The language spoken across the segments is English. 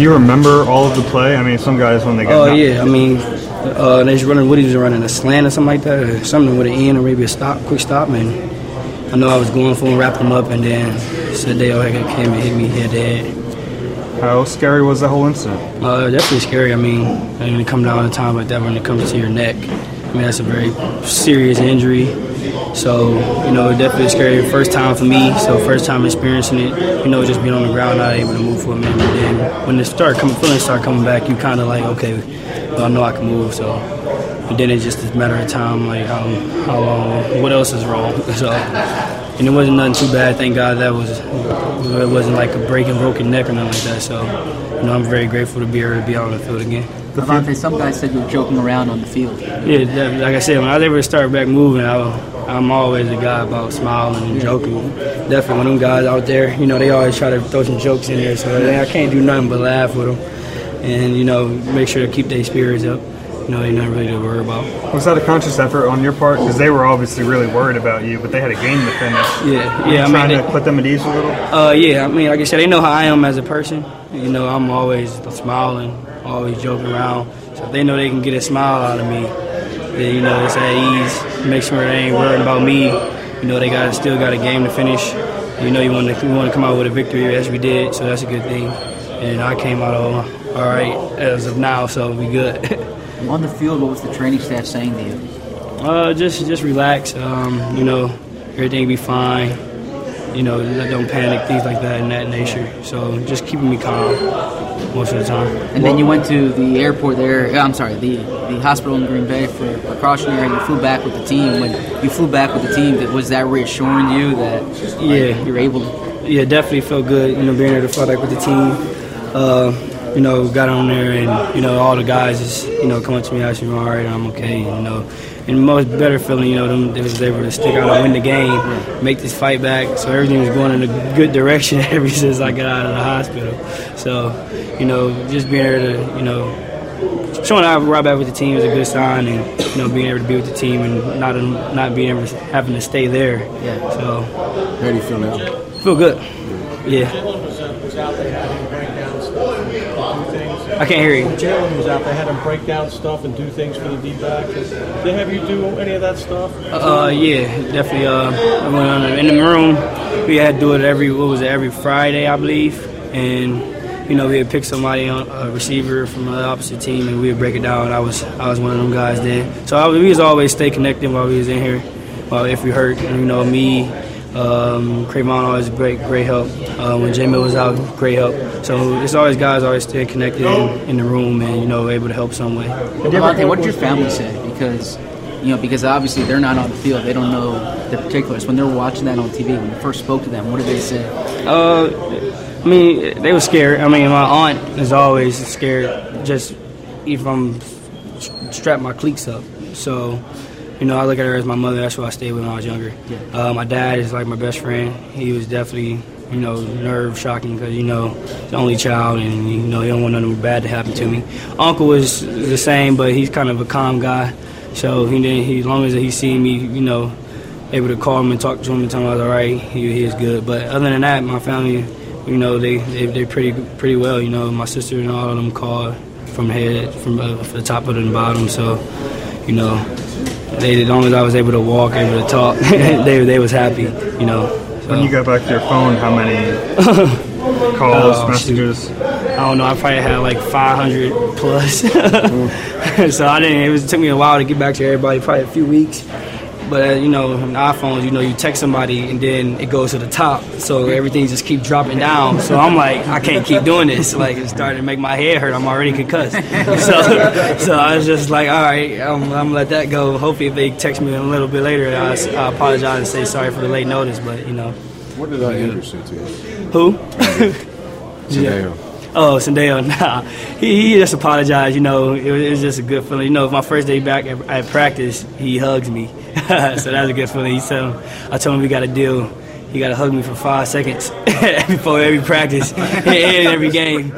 Do you remember all of the play? I mean, some guys when they get. Oh knocked- yeah, I mean, uh, they was running. What he was running a slant or something like that, or something with an end or maybe a stop, quick stop, and I know I was going for him, wrapped him up, and then Sendejo came and hit me head to head. How scary was that whole incident? Uh, definitely scary. I mean, when it come down to time like that, when it comes to your neck, I mean that's a very serious injury. So you know, definitely scary. First time for me, so first time experiencing it. You know, just being on the ground, not able to move for a minute. And then when it start coming, feelings start coming back, you kind of like, okay, well, I know I can move. So, then it's just a matter of time, like how how long, what else is wrong. So, and it wasn't nothing too bad. Thank God that was it wasn't like a breaking, broken neck or nothing like that. So, you know, I'm very grateful to be able to be out on the field again. Avonte, some guys said you were joking around on the field. Yeah, that- like I said, when I was able to start back moving, I, I'm always a guy about smiling and joking. Definitely, when them guys out there, you know, they always try to throw some jokes in there, so I can't do nothing but laugh with them, and you know, make sure to keep their spirits up. You know, ain't nothing really to worry about. Was that a conscious effort on your part? Because they were obviously really worried about you, but they had a game to finish. Yeah, Were yeah. I trying mean, to put them at ease a little. Uh, yeah, I mean, like I said, they know how I am as a person. You know, I'm always smiling, always joking around. So if they know they can get a smile out of me, then you know it's at ease. Make sure they ain't worried about me. You know, they got still got a game to finish. You know, you want to you want to come out with a victory as we did, so that's a good thing. And I came out all, all right as of now, so we good. On the field, what was the training staff saying to you? Uh, just just relax. Um, you know, everything be fine. You know, don't panic, things like that in that nature. So just keeping me calm most of the time. And then you went to the airport there. I'm sorry, the the hospital in Green Bay for precautionary, and you flew back with the team. When you flew back with the team, was that reassuring you that like, Yeah. you're able to? Yeah, definitely felt good. You know, being able to fly back with the team. Uh, you know, got on there and you know all the guys just you know coming to me asking me, all right, I'm okay. You know, and most better feeling, you know, them they was able to stick out and win the game, make this fight back. So everything was going in a good direction ever since I got out of the hospital. So, you know, just being able to, you know, showing I right back with the team is a good sign, and you know, being able to be with the team and not not being able to having to stay there. Yeah. So How do you feel now? feel good. Yeah. I can't hear you. Jalen was out. They had him break down stuff and do things for the D-back. Did they have you do any of that stuff? Uh, yeah, definitely. Uh, I went on in the room. We had to do it every what was it every Friday, I believe, and you know we would pick somebody on a receiver from the opposite team and we would break it down. I was I was one of them guys then. So I, was- we was always stay connected while we was in here. Well, if we hurt, you know me, um, Cre'Von always great great help. Uh, when J Mill was out, great help. So it's always guys always staying connected in, in the room and you know able to help some way. Avonte, what did your family say? Because you know, because obviously they're not on the field, they don't know the particulars. When they're watching that on TV, when you first spoke to them, what did they say? Uh, I mean, they were scared. I mean, my aunt is always scared. Just if I'm strap my cleats up. So, you know, I look at her as my mother. That's who I stayed with when I was younger. Uh, my dad is like my best friend. He was definitely, you know, nerve shocking because you know, the only child, and you know, he don't want nothing bad to happen to me. Uncle was the same, but he's kind of a calm guy. So he didn't. He, as long as he seen me, you know, able to call him and talk to him and tell him I was all right. He, he is good. But other than that, my family, you know, they they they pretty pretty well. You know, my sister and all of them called from head, from, uh, from the top of the bottom. So, you know, they as long as I was able to walk, able to talk, they they was happy. You know. So. When you got back to your phone, how many calls, Oh, messages? I don't know. I probably had like 500 plus. so I didn't. It was it took me a while to get back to everybody. Probably a few weeks. But uh, you know, on iPhones, you know, you text somebody and then it goes to the top, so everything just keep dropping down. So I'm like, I can't keep doing this. Like it's starting to make my head hurt. I'm already concussed. So, so I was just like, all right, I'm, I'm gonna let that go. Hopefully, if they text me a little bit later, I, I apologize and say sorry for the late notice. But you know, What did I introduce you to? who? Jadeo. Oh, Sendejo, nah. He, he just apologized, you know. It was, it was just a good feeling. You know, my first day back at, at practice, he hugs me. so that was a good feeling. He said, I told him we got a deal. He got to hug me for five seconds before every practice and every game.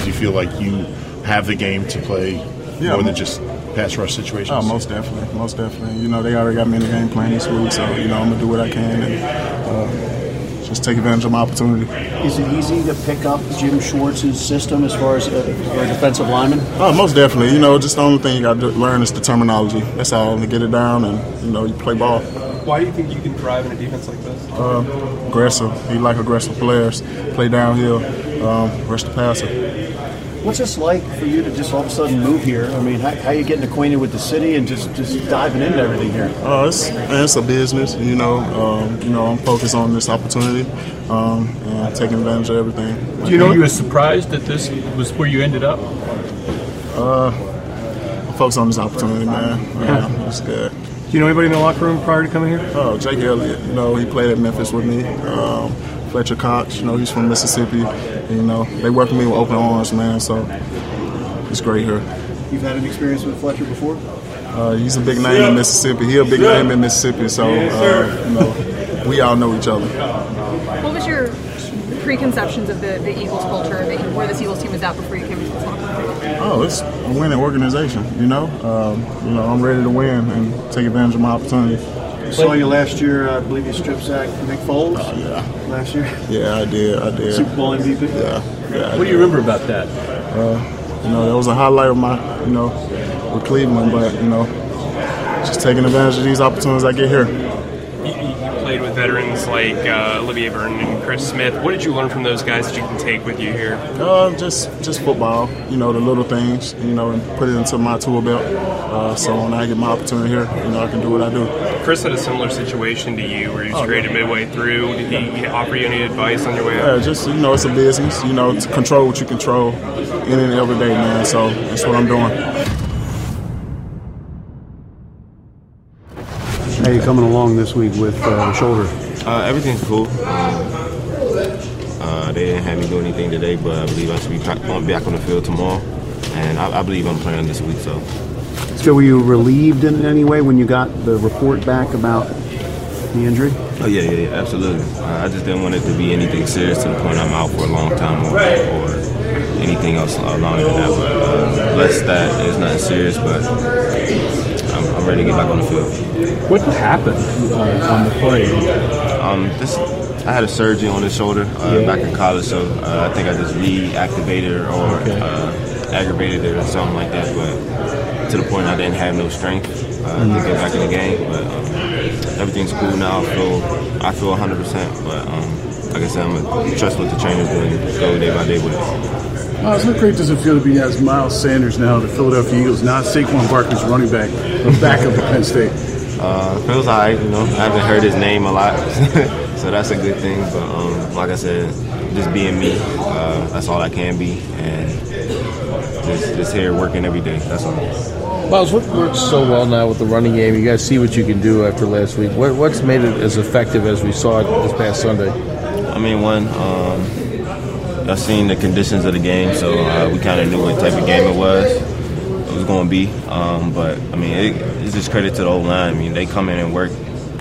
Do you feel like you have the game to play Yeah. more than just pass rush situations? Oh, most definitely, most definitely. You know, they already got me in the game plan this week, so you know I'm gonna do what I can and uh, just take advantage of my opportunity. Is it easy to pick up Jim Schwartz's system as far as a, a defensive lineman? Oh, most definitely. You know, just the only thing you got to learn is the terminology. That's all. To get it down, and you know, you play ball. Why do you think you can thrive in a defense like this? Uh, aggressive. You like aggressive players. Play downhill. Um, rush the passer. What's this like for you to just all of a sudden move here? I mean, how, how you getting acquainted with the city and just, just diving into everything here? Oh, it's it's a business. You know, um, you know, I'm focused on this opportunity um, and taking advantage of everything. Do you know you were surprised that this was where you ended up? Uh, I'm focused on this opportunity, man. Yeah, it's good. Do you know anybody in the locker room prior to coming here? Oh, Jake Elliott. You know, he played at Memphis with me. Um, Fletcher Cox. You know, he's from Mississippi. And, you know, they welcome me with open arms, man. So it's great here. You've had an experience with Fletcher before? Uh, he's a big name in Mississippi. He's a big name in Mississippi. So uh, you know, we all know each other. What was your preconceptions of the, the Eagles culture, the, where this Eagles team was at before you came into this locker room? Oh, it's a winning organization. You know, um, you know, I'm ready to win and take advantage of my opportunity. I saw you last year. I believe you strip sacked Nick Foles. Oh, yeah. Last year. Yeah, I did. I did. Super Bowl MVP. Yeah. yeah what do you remember about that? Uh, you know, that was a highlight of my, you know, with Cleveland. But you know, just taking advantage of these opportunities I get here. You, you played with veterans like uh, Olivier Vernon and Chris Smith. What did you learn from those guys that you can take with you here? Uh, just just football. You know, the little things. You know, and put it into my tool belt. Uh, so when I get my opportunity here, you know, I can do what I do. Chris had a similar situation to you, where he was traded midway through. Did he offer you any advice on your way out? Yeah, just you know, it's a business. You know, to control what you control in and every day, man. So that's what I'm doing. How you coming along this week with uh, the shoulder? Uh, everything's cool. Um, uh, they didn't have me do anything today, but I believe I should be back on back on the field tomorrow, and I, I believe I'm playing this week. So, So were you relieved in any way when you got the report back about the injury? oh yeah, yeah, yeah absolutely. Uh, I just didn't want it to be anything serious to the point I'm out for a long time or, or anything else along than that. But uh, blessed that it's nothing serious, but I'm, I'm ready to get back on the field. What happened uh, on the play? Um, this, I had a surgery on the shoulder uh, back in college, so uh, I think I just reactivated it or uh, aggravated it or something like that. But to the point I didn't have no strength uh, to get back in the game. But um, everything's cool now. I feel I feel 100. percent But um, like I said, I'm gonna trust what the trainers do and go day by day with it. Miles, how great does it feel to be as Miles Sanders now, the Philadelphia Eagles, not Saquon Barkley's running back, the backup at Penn State? Uh, feels alright, you know. I haven't heard his name a lot, so that's a good thing. But um, like I said, just being me, uh, that's all I can be, and just, just here working every day. That's all. Miles, what works so well now with the running game? You guys see what you can do after last week. What, what's made it as effective as we saw it this past Sunday? I mean, one, um, I've seen the conditions of the game, so uh, we kind of knew what type of game it was. It was going to be, um, but I mean, it, it's just credit to the O line. I mean, they come in and work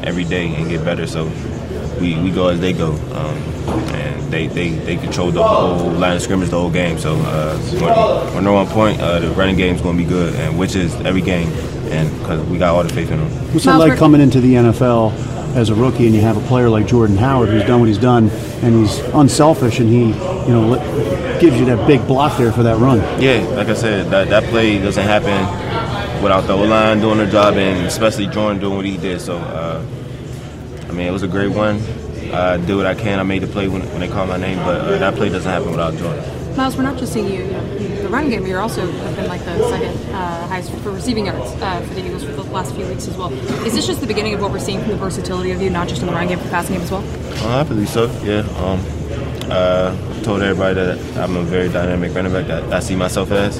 every day and get better, so we, we go as they go, um, they, they, they control the whole line of scrimmage the whole game. So uh, when, when they're on point, uh, the running game's going to be good, and which is every game, and because we got all the faith in them. What's it like coming into the NFL as a rookie and you have a player like Jordan Howard who's done what he's done and he's unselfish and he, you know, gives you that big block there for that run? Yeah, like I said, that, that play doesn't happen without the O line doing their job, and especially Jordan doing what he did. So, uh, I mean, it was a great one. I did what I can. I made the play when, when they called my name, but uh, that play doesn't happen without Jordan. Miles, we're not just seeing you, in the running game, but you're also have been like the second uh, highest for receiving yards uh, for the Eagles for the last few weeks as well. Is this just the beginning of what we're seeing from the versatility of you, not just in the running game, but the passing game as well? Uh, I believe so. Yeah. Um, uh, told everybody that I'm a very dynamic running back that I see myself as,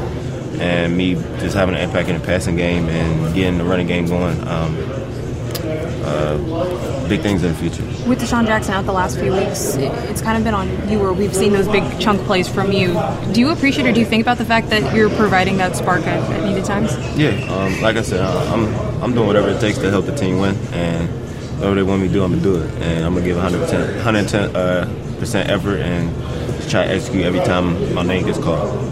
and me just having an impact in the passing game and getting the running game going. Um, uh, big things in the future. With DeSean Jackson out the last few weeks, it, it's kind of been on you where we've seen those big chunk plays from you. Do you appreciate or do you think about the fact that you're providing that spark at, at needed times? Yeah, um, like I said, I'm I'm doing whatever it takes to help the team win, and whatever they want me to do, I'm gonna do it, and I'm gonna give 100 110 uh, percent effort and try to execute every time my name gets called.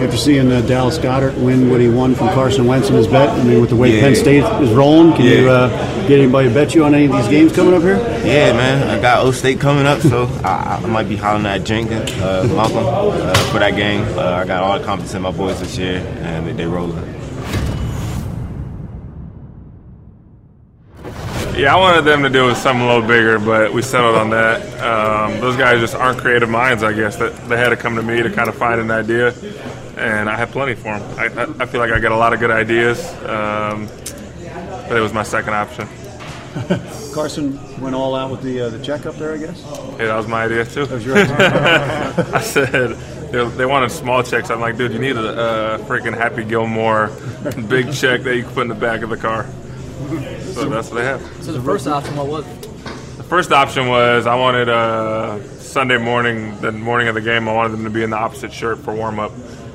After seeing uh, Dallas Goedert win what he won from Carson Wentz in his bet, I mean, with the way Yeah. Penn State is rolling, can you uh, get anybody to bet you on any of these games coming up here? Yeah, man. I got O State coming up, so I, I might be hollering at Jenkins, uh, Malcolm, uh, for that game. Uh, I got all the confidence in my boys this year, and they, they rolling. Yeah, I wanted them to do something a little bigger, but we settled on that. Um, those guys just aren't creative minds, I guess. That they had to come to me to kind of find an idea, and I had plenty for them. I, I, feel like I got a lot of good ideas, um, but it was my second option. Carson went all out with the uh, the checkup there, I guess. Yeah, that was my idea too. That was your idea. I said they, they wanted small checks. I'm like, dude, you need a, uh freaking Happy Gilmore big check that you can put in the back of the car. So that's what they have. So the first option, what was it? The first option was I wanted uh, Sunday morning, the morning of the game, I wanted them to be in the opposite shirt for warm up,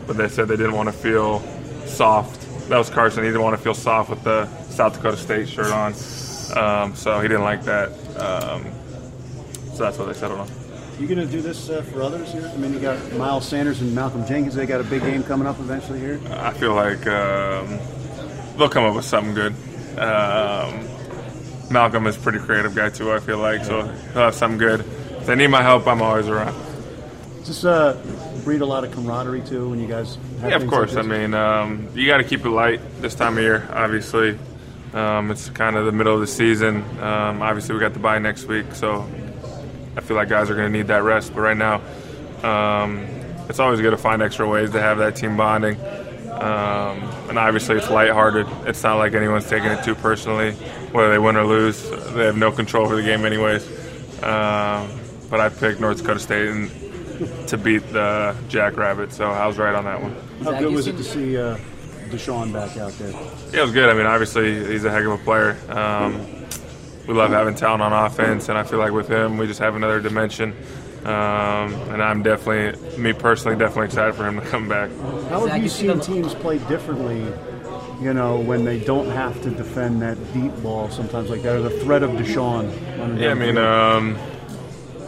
but they said they didn't want to feel soft. That was Carson. He didn't want to feel soft with the South Dakota State shirt on, um, so he didn't like that. Um, so that's what they settled on. You going to do this uh, for others here? I mean, you got Miles Sanders and Malcolm Jenkins. They got a big game coming up eventually here. I feel like um, they'll come up with something good. Um, Malcolm is a pretty creative guy too. I feel like so he'll have something good. If they need my help, I'm always around. Does this uh, breed a lot of camaraderie too when you guys? Have Yeah, of course. Like I mean, um, you got to keep it light this time of year. Obviously, um, it's kind of the middle of the season. Um, obviously, we got the bye next week, so I feel like guys are going to need that rest. But right now, um, it's always good to find extra ways to have that team bonding. Um, and obviously, it's lighthearted. It's not like anyone's taking it too personally, whether they win or lose. They have no control over the game, anyways. Um, but I picked North Dakota State and, to beat the Jackrabbits, so I was right on that one. How good was it to see uh, DeSean back out there? Yeah, it was good. I mean, obviously, he's a heck of a player. Um, we love having talent on offense, and I feel like with him, we just have another dimension. Um, and I'm definitely, me personally, definitely excited for him to come back. How have you seen teams play differently? You know, when they don't have to defend that deep ball sometimes like that, or the threat of DeSean. Yeah, I mean, um,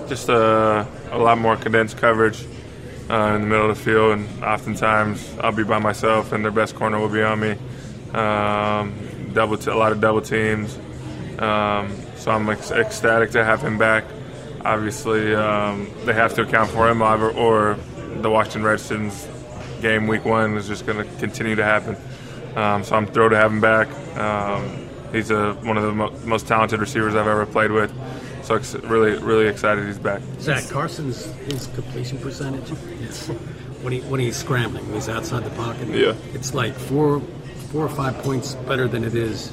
just uh, a lot more condensed coverage uh, in the middle of the field, and oftentimes I'll be by myself, and their best corner will be on me. Um, double, t- a lot of double teams. Um, so I'm ec- ecstatic to have him back. Obviously, um, they have to account for him, or, or the Washington Redskins game week one is just going to continue to happen. Um, so I'm thrilled to have him back. Um, he's a, one of the mo- most talented receivers I've ever played with. So ex- really, really excited he's back. Zach Carson's his completion percentage. It's when he when he's scrambling, when he's outside the pocket. Yeah. it's like four four or five points better than it is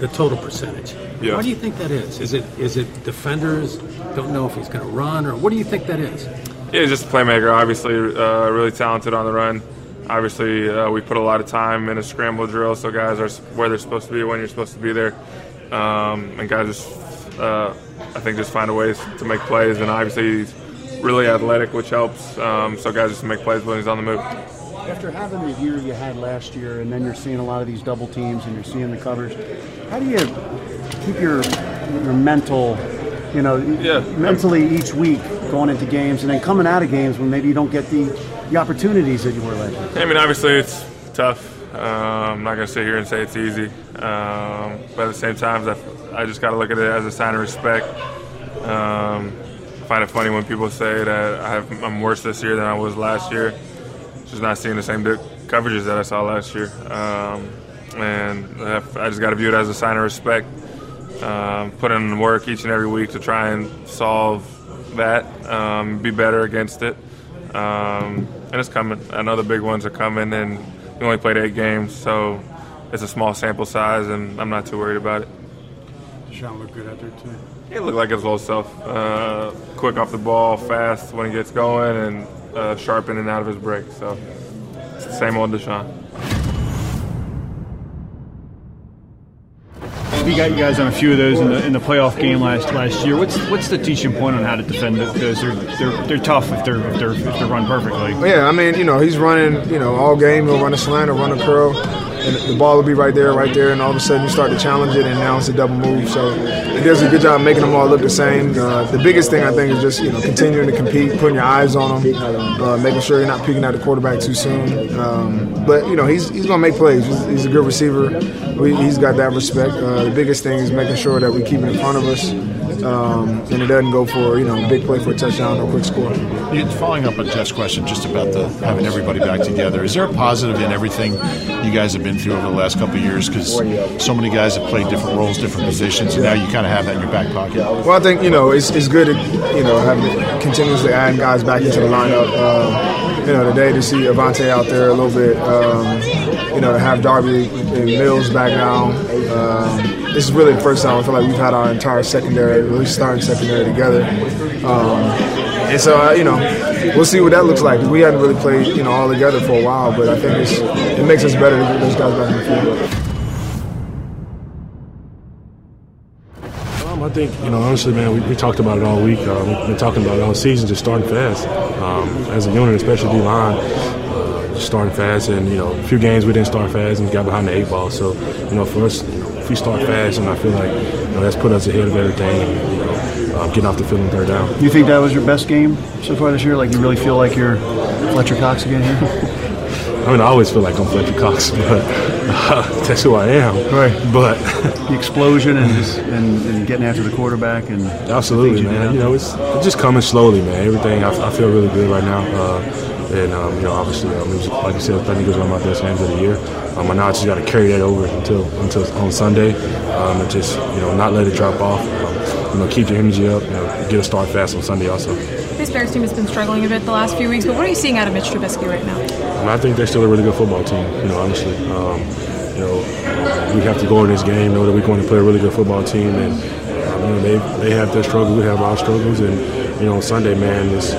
the total percentage. Yeah. Why do you think that is? Is it is it defenders don't know if he's going to run, or what do you think that is? Yeah, just a playmaker. Obviously, uh, really talented on the run. Obviously, uh, we put a lot of time in a scramble drill, so guys are where they're supposed to be when you're supposed to be there, um, and guys just, uh, I think, just find a ways to make plays. And obviously, he's really athletic, which helps. Um, so guys just make plays when he's on the move. After having the year you had last year, and then you're seeing a lot of these double teams, and you're seeing the covers, how do you keep your your mental, you know, mentally each week going into games, and then coming out of games when maybe you don't get the the opportunities that you were last year? I mean, obviously it's tough. Um, I'm not gonna sit here and say it's easy, um, but at the same time, I, I just got to look at it as a sign of respect. Um, I find it funny when people say that I have, I'm worse this year than I was last year. Just not seeing the same coverages that I saw last year, um, and I just got to view it as a sign of respect. Um, put in the work each and every week to try and solve that, um, be better against it. Um, and it's coming. I know the big ones are coming, and we only played eight games, so it's a small sample size, and I'm not too worried about it. DeSean looked good out there too. He looked like his old self. Uh, quick off the ball, fast when he gets going, and uh, sharp in and out of his break. So it's the same old DeSean. We got you guys on a few of those in the in the playoff game last last year. What's what's the teaching point on how to defend th- those? They're they're, they're tough if they're if they're if they're run perfectly. Yeah, I mean, you know, he's running, you know, all game. He'll run a slant or run a curl. And the ball will be right there, right there, and all of a sudden you start to challenge it, and now it's a double move. So it does a good job making them all look the same. Uh, the biggest thing I think is just you know continuing to compete, putting your eyes on them, uh, making sure you're not peeking at the quarterback too soon. Um, but you know he's he's gonna make plays. He's, he's a good receiver. We, he's got that respect. Uh, the biggest thing is making sure that we keep it in front of us. Um, and it doesn't go for you know a big play for a touchdown or quick score. Following up on Jeff's question, just about the having everybody back together, is there a positive in everything you guys have been through over the last couple of years? Because so many guys have played different roles, different positions, and now you kind of have that in your back pocket. Well, I think you know it's, it's good to you know having continuously adding guys back into the lineup. Um, you know, today to see Avonte out there a little bit. Um, you know, to have Darby and Mills back now. Um, this is really the first time I feel like we've had our entire secondary, least starting secondary together. Um, and so, uh, you know, we'll see what that looks like. We hadn't really played, you know, all together for a while, but I think it's, it makes us better to get those guys back in the field. Um, I think, you know, honestly, man, we, we talked about it all week. Uh, we've been talking about it all season, just starting fast. Um, as a unit, especially D line, uh, starting fast. And, you know, a few games we didn't start fast and got behind the eight ball. So, you know, for us, you know, if we start fast, and I feel like, you know, that's put us ahead of everything. And, you know, um, getting off the field and third down. You think that was your best game so far this year? Like you really feel like you're Fletcher Cox again here? I mean, I always feel like I'm Fletcher Cox, but uh, that's who I am. Right. But the explosion and, and, and getting after the quarterback and Absolutely, man. did You know, it's, it's just coming slowly, man. Everything, I, I feel really good right now. Uh, and, um, you know, obviously, um, it was, like you said, I think it was one of my best games of the year. Um, and now I just got to carry that over until until on Sunday um, and just, you know, not let it drop off. Um, you know, keep your energy up, you know, get a start fast on Sunday also. This Bears team has been struggling a bit the last few weeks, but what are you seeing out of Mitch Trubisky right now? I think they're still a really good football team. You know, honestly, um, you know, we have to go in this game know that we're going to play a really good football team, and um, you know they they have their struggles, we have our struggles, and you know Sunday, man, it's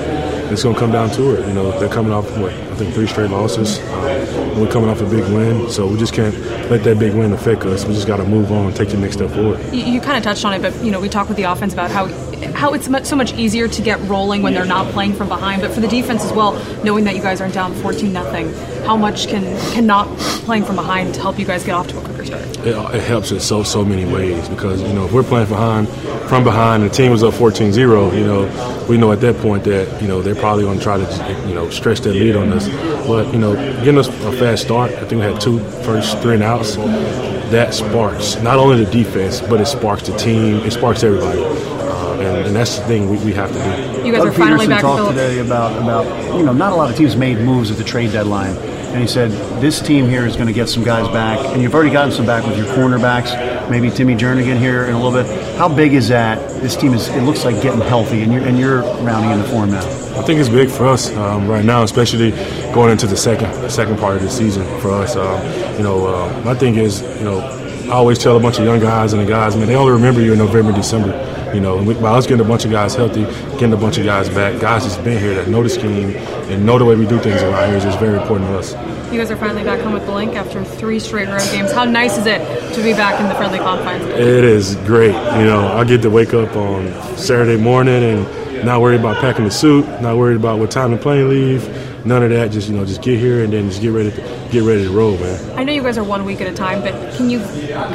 it's going to come down to it. You know, they're coming off what I think three straight losses. Um, we're coming off a big win, so we just can't let that big win affect us. We just got to move on and take the next step forward. You, you kind of touched on it, but you know we talked with the offense about how how it's so much easier to get rolling when they're not playing from behind. But for the defense as well, knowing that you guys aren't down 14 nothing, how much can can not playing from behind help you guys get off to a quicker start? it, it helps in so so many ways because you know if we're playing behind from behind and the team was up 14-0 you know we know at that point that you know they're probably going to try to you know stretch their lead on us. But you know getting us a fast start I think we had two first three and outs that sparks not only the defense but it sparks the team it sparks everybody. Uh, and, and that's the thing we, we have to do. You guys Doug are finally Pederson back talked today about about you know not a lot of teams made moves at the trade deadline, and he said this team here is going to get some guys back, and you've already gotten some back with your cornerbacks, maybe Timmy Jernigan here in a little bit. How big is that? This team is it looks like getting healthy, and you're and you're rounding into form now. I think it's big for us um, right now, especially going into the second second part of the season for us. Um, you know, uh, my thing is, you know, I always tell a bunch of young guys and the guys, man, they only remember you in November, December. You know, we, by us getting a bunch of guys healthy, getting a bunch of guys back, guys that's been here that know the scheme and know the way we do things around here is just very important to us. You guys are finally back home with the Linc after three straight road games. How nice is it to be back in the friendly confines? It is great. You know, I get to wake up on Saturday morning and not worried about packing the suit, not worried about what time the plane leave, none of that. Just you know, just get here and then just get ready to get ready to roll, man. I know you guys are one week at a time, but can you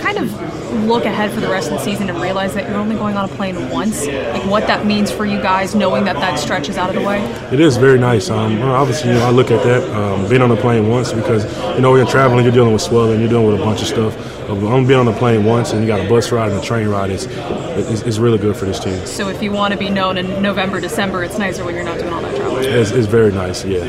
kind of look ahead for the rest of the season and realize that you're only going on a plane once? Like what that means for you guys, knowing that that stretch is out of the way? It is very nice. Um, obviously, you know, I look at that um, being on the plane once because you know when you're traveling, you're dealing with swelling, you're dealing with a bunch of stuff. But I'm being on the plane once, and you got a bus ride and a train ride. It's, it's, it's really good for this team. So if you want to be known in November, December, it's nicer when you're not doing all that travel. It's, it's very nice, yeah.